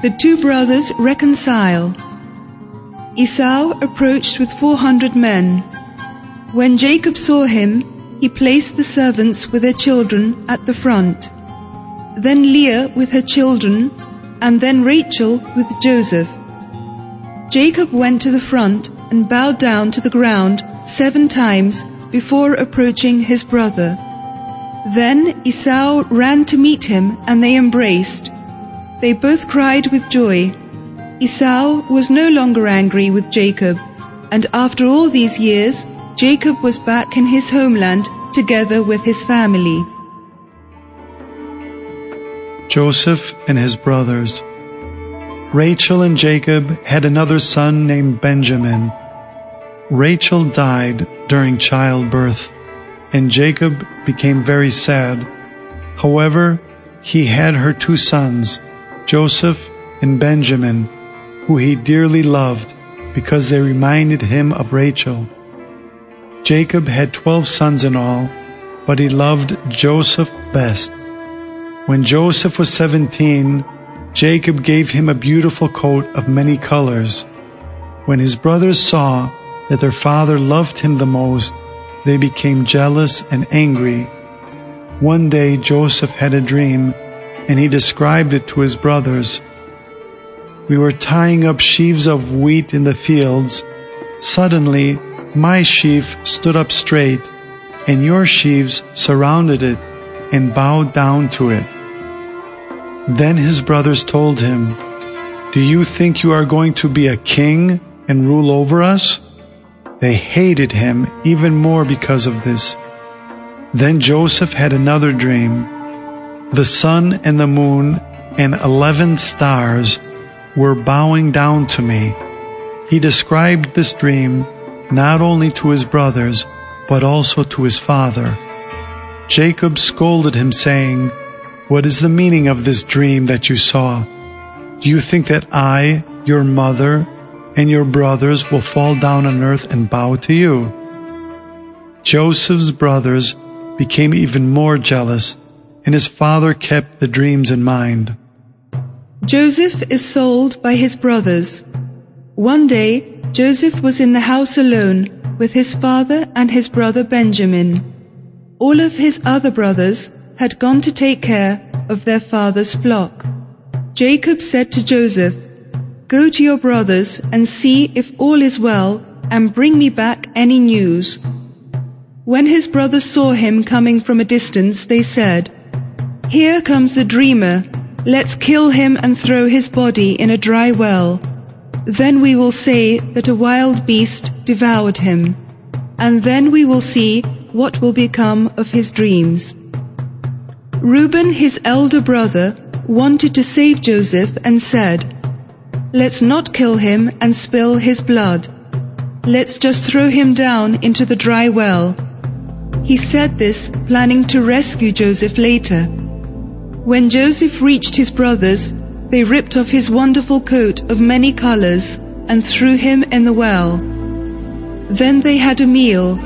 The two brothers reconcile. Esau approached with four hundred men. When Jacob saw him, he placed the servants with their children at the front, then Leah with her children, and then Rachel with Joseph. Jacob went to the front and bowed down to the ground seven times before approaching his brother. Then Esau ran to meet him and they embraced. They both cried with joy. Esau was no longer angry with Jacob, and after all these years, Jacob was back in his homeland together with his family. Joseph and his brothers. Rachel and Jacob had another son named Benjamin. Rachel died during childbirth, and Jacob became very sad. However, he had her two sons, Joseph and Benjamin, who he dearly loved because they reminded him of Rachel. Jacob had twelve sons in all, but he loved Joseph best. When Joseph was seventeen, Jacob gave him a beautiful coat of many colors. When his brothers saw that their father loved him the most, they became jealous and angry. One day Joseph had a dream, and he described it to his brothers. We were tying up sheaves of wheat in the fields. Suddenly, my sheaf stood up straight, and your sheaves surrounded it and bowed down to it. Then his brothers told him, Do you think you are going to be a king and rule over us? They hated him even more because of this. Then Joseph had another dream. The sun and the moon and eleven stars were bowing down to me. He described this dream not only to his brothers, but also to his father. Jacob scolded him, saying, What is the meaning of this dream that you saw? Do you think that I, your mother, and your brothers will fall down on earth and bow to you? Joseph's brothers became even more jealous, and his father kept the dreams in mind. Joseph is sold by his brothers. One day, Joseph was in the house alone with his father and his brother Benjamin. All of his other brothers had gone to take care of their father's flock. Jacob said to Joseph, Go to your brothers and see if all is well and bring me back any news. When his brothers saw him coming from a distance, they said, Here comes the dreamer. Let's kill him and throw his body in a dry well. Then we will say that a wild beast devoured him, and then we will see what will become of his dreams. Reuben, his elder brother, wanted to save Joseph and said, Let's not kill him and spill his blood. Let's just throw him down into the dry well. He said this planning to rescue Joseph later. When Joseph reached his brothers, they ripped off his wonderful coat of many colors and threw him in the well. Then they had a meal.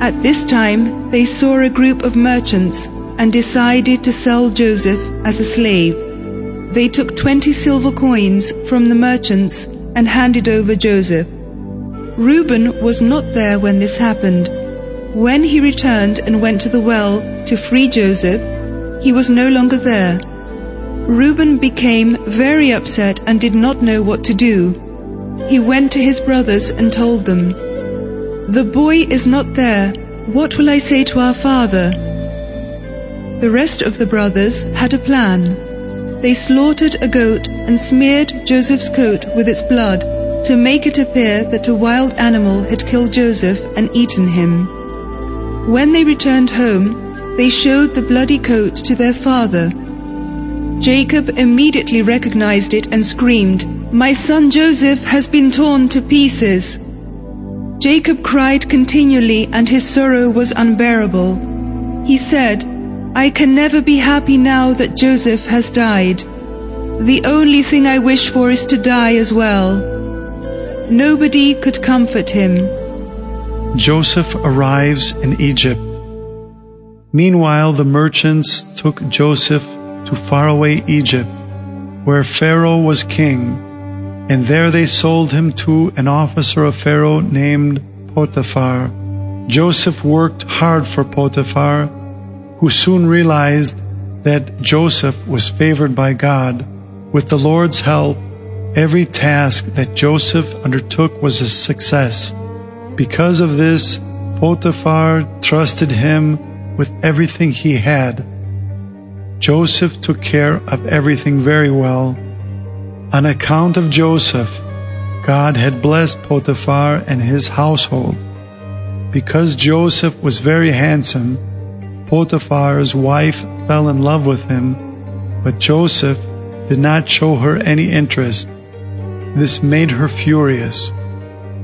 At this time, they saw a group of merchants and decided to sell Joseph as a slave. They took 20 silver coins from the merchants and handed over Joseph. Reuben was not there when this happened. When he returned and went to the well to free Joseph, he was no longer there. Reuben became very upset and did not know what to do. He went to his brothers and told them, The boy is not there. What will I say to our father? The rest of the brothers had a plan. They slaughtered a goat and smeared Joseph's coat with its blood to make it appear that a wild animal had killed Joseph and eaten him. When they returned home, they showed the bloody coat to their father Jacob immediately recognized it and screamed, My son Joseph has been torn to pieces. Jacob cried continually and his sorrow was unbearable. He said, I can never be happy now that Joseph has died. The only thing I wish for is to die as well. Nobody could comfort him. Joseph arrives in Egypt. Meanwhile, the merchants took Joseph to faraway Egypt. where Pharaoh was king, and there they sold him to an officer of Pharaoh named Potiphar. Joseph worked hard for Potiphar, who soon realized that Joseph was favored by God. With the Lord's help, every task that Joseph undertook was a success. Because of this, Potiphar trusted him with everything he had. Joseph took care of everything very well. On account of Joseph, God had blessed Potiphar and his household. Because Joseph was very handsome, Potiphar's wife fell in love with him, but Joseph did not show her any interest. This made her furious.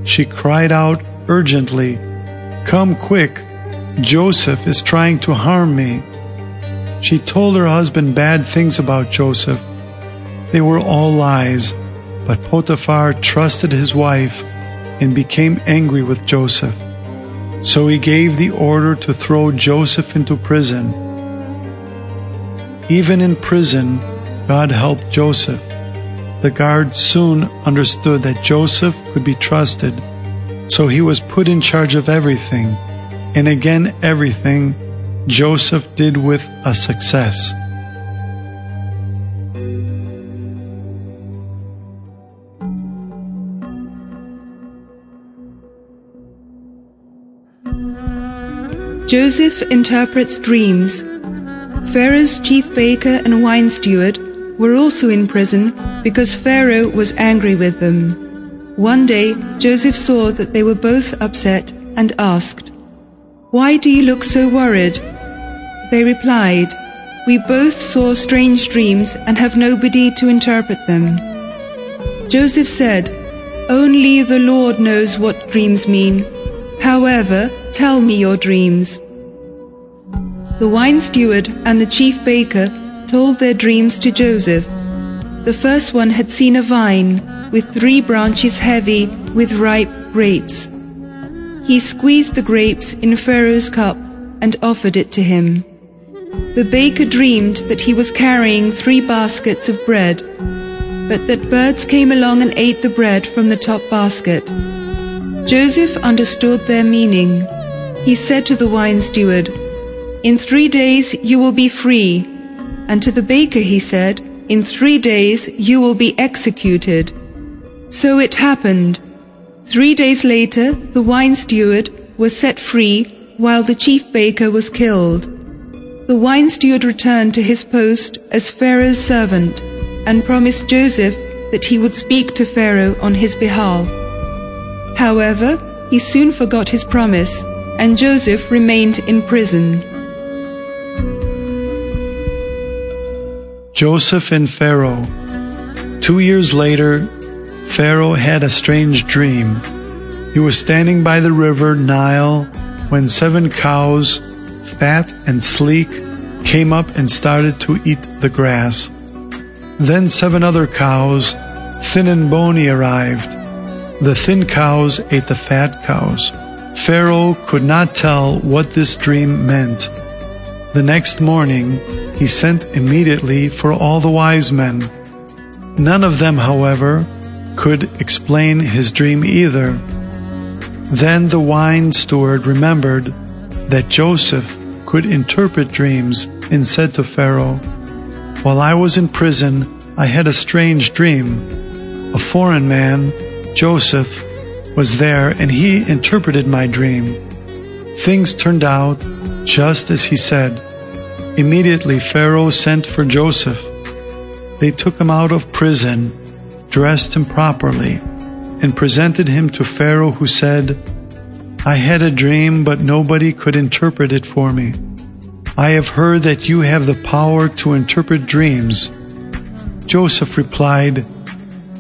She cried out urgently, Come quick! Joseph is trying to harm me. She told her husband bad things about Joseph. They were all lies, but Potiphar trusted his wife and became angry with Joseph. So he gave the order to throw Joseph into prison. Even in prison, God helped Joseph. The guards soon understood that Joseph could be trusted, so he was put in charge of everything, and again everything Joseph did with a success. Joseph interprets dreams. Pharaoh's chief baker and wine steward were also in prison because Pharaoh was angry with them. One day, Joseph saw that they were both upset and asked, Why do you look so worried? They replied, We both saw strange dreams and have nobody to interpret them. Joseph said, Only the Lord knows what dreams mean. However, tell me your dreams. The wine steward and the chief baker told their dreams to Joseph. The first one had seen a vine with three branches heavy with ripe grapes. He squeezed the grapes in Pharaoh's cup and offered it to him. The baker dreamed that he was carrying three baskets of bread, but that birds came along and ate the bread from the top basket. Joseph understood their meaning. He said to the wine steward, In three days you will be free. And to the baker he said, In three days you will be executed. So it happened. Three days later, the wine steward was set free while the chief baker was killed. The wine steward returned to his post as Pharaoh's servant and promised Joseph that he would speak to Pharaoh on his behalf. However, he soon forgot his promise, and Joseph remained in prison. Joseph and Pharaoh. Two years later, Pharaoh had a strange dream. He was standing by the river Nile when seven cows, fat and sleek, came up and started to eat the grass. Then seven other cows, thin and bony, arrived. The thin cows ate the fat cows. Pharaoh could not tell what this dream meant. The next morning, he sent immediately for all the wise men. None of them, however, could explain his dream either. Then the wine steward remembered that Joseph could interpret dreams and said to Pharaoh, While I was in prison, I had a strange dream. A foreign man Joseph was there and he interpreted my dream. Things turned out just as he said. Immediately Pharaoh sent for Joseph. They took him out of prison, dressed him properly, and presented him to Pharaoh who said, I had a dream, but nobody could interpret it for me. I have heard that you have the power to interpret dreams. Joseph replied,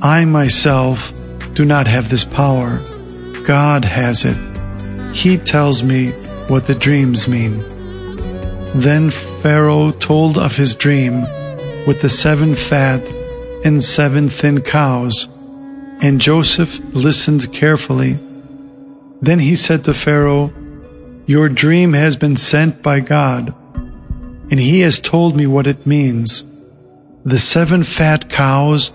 I myself do not have this power. God has it. He tells me what the dreams mean. Then Pharaoh told of his dream with the seven fat and seven thin cows, and Joseph listened carefully. Then he said to Pharaoh, Your dream has been sent by God, and he has told me what it means. The seven fat cows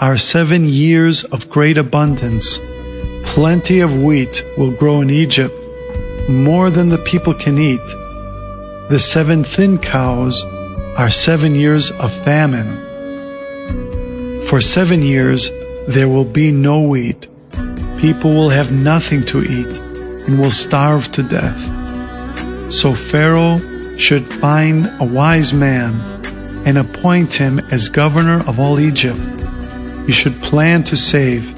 are seven years of great abundance. Plenty of wheat will grow in Egypt, more than the people can eat. The seven thin cows are seven years of famine. For seven years there will be no wheat. People will have nothing to eat and will starve to death. So Pharaoh should find a wise man and appoint him as governor of all Egypt. He should plan to save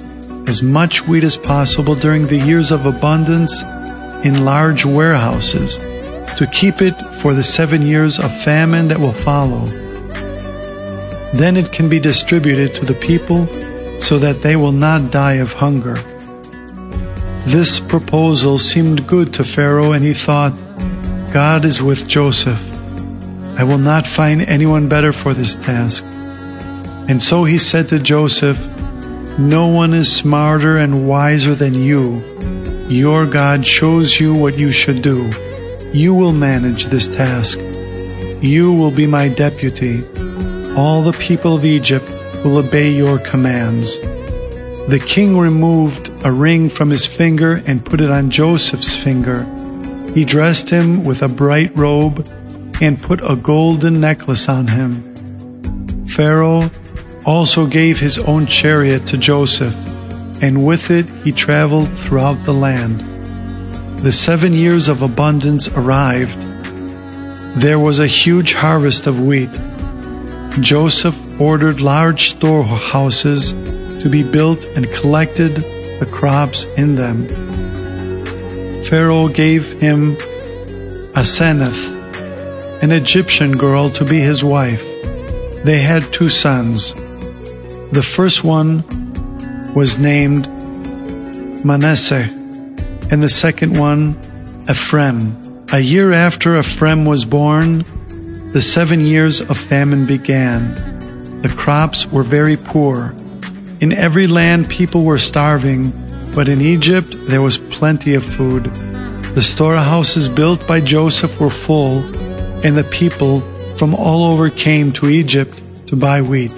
as much wheat as possible during the years of abundance in large warehouses to keep it for the seven years of famine that will follow. Then it can be distributed to the people so that they will not die of hunger. This proposal seemed good to Pharaoh and he thought, God is with Joseph. I will not find anyone better for this task. And so he said to Joseph, No one is smarter and wiser than you. Your God shows you what you should do. You will manage this task. You will be my deputy. All the people of Egypt will obey your commands. The king removed a ring from his finger and put it on Joseph's finger. He dressed him with a bright robe and put a golden necklace on him. Pharaoh also gave his own chariot to Joseph, and with it he traveled throughout the land. The seven years of abundance arrived. There was a huge harvest of wheat. Joseph ordered large storehouses to be built and collected the crops in them. Pharaoh gave him Asenath, an Egyptian girl, to be his wife. They had two sons. The first one was named Manasseh, and the second one Ephraim. A year after Ephraim was born, the seven years of famine began. The crops were very poor. In every land, people were starving, but in Egypt, there was plenty of food. The storehouses built by Joseph were full, and the people from all over came to Egypt to buy wheat.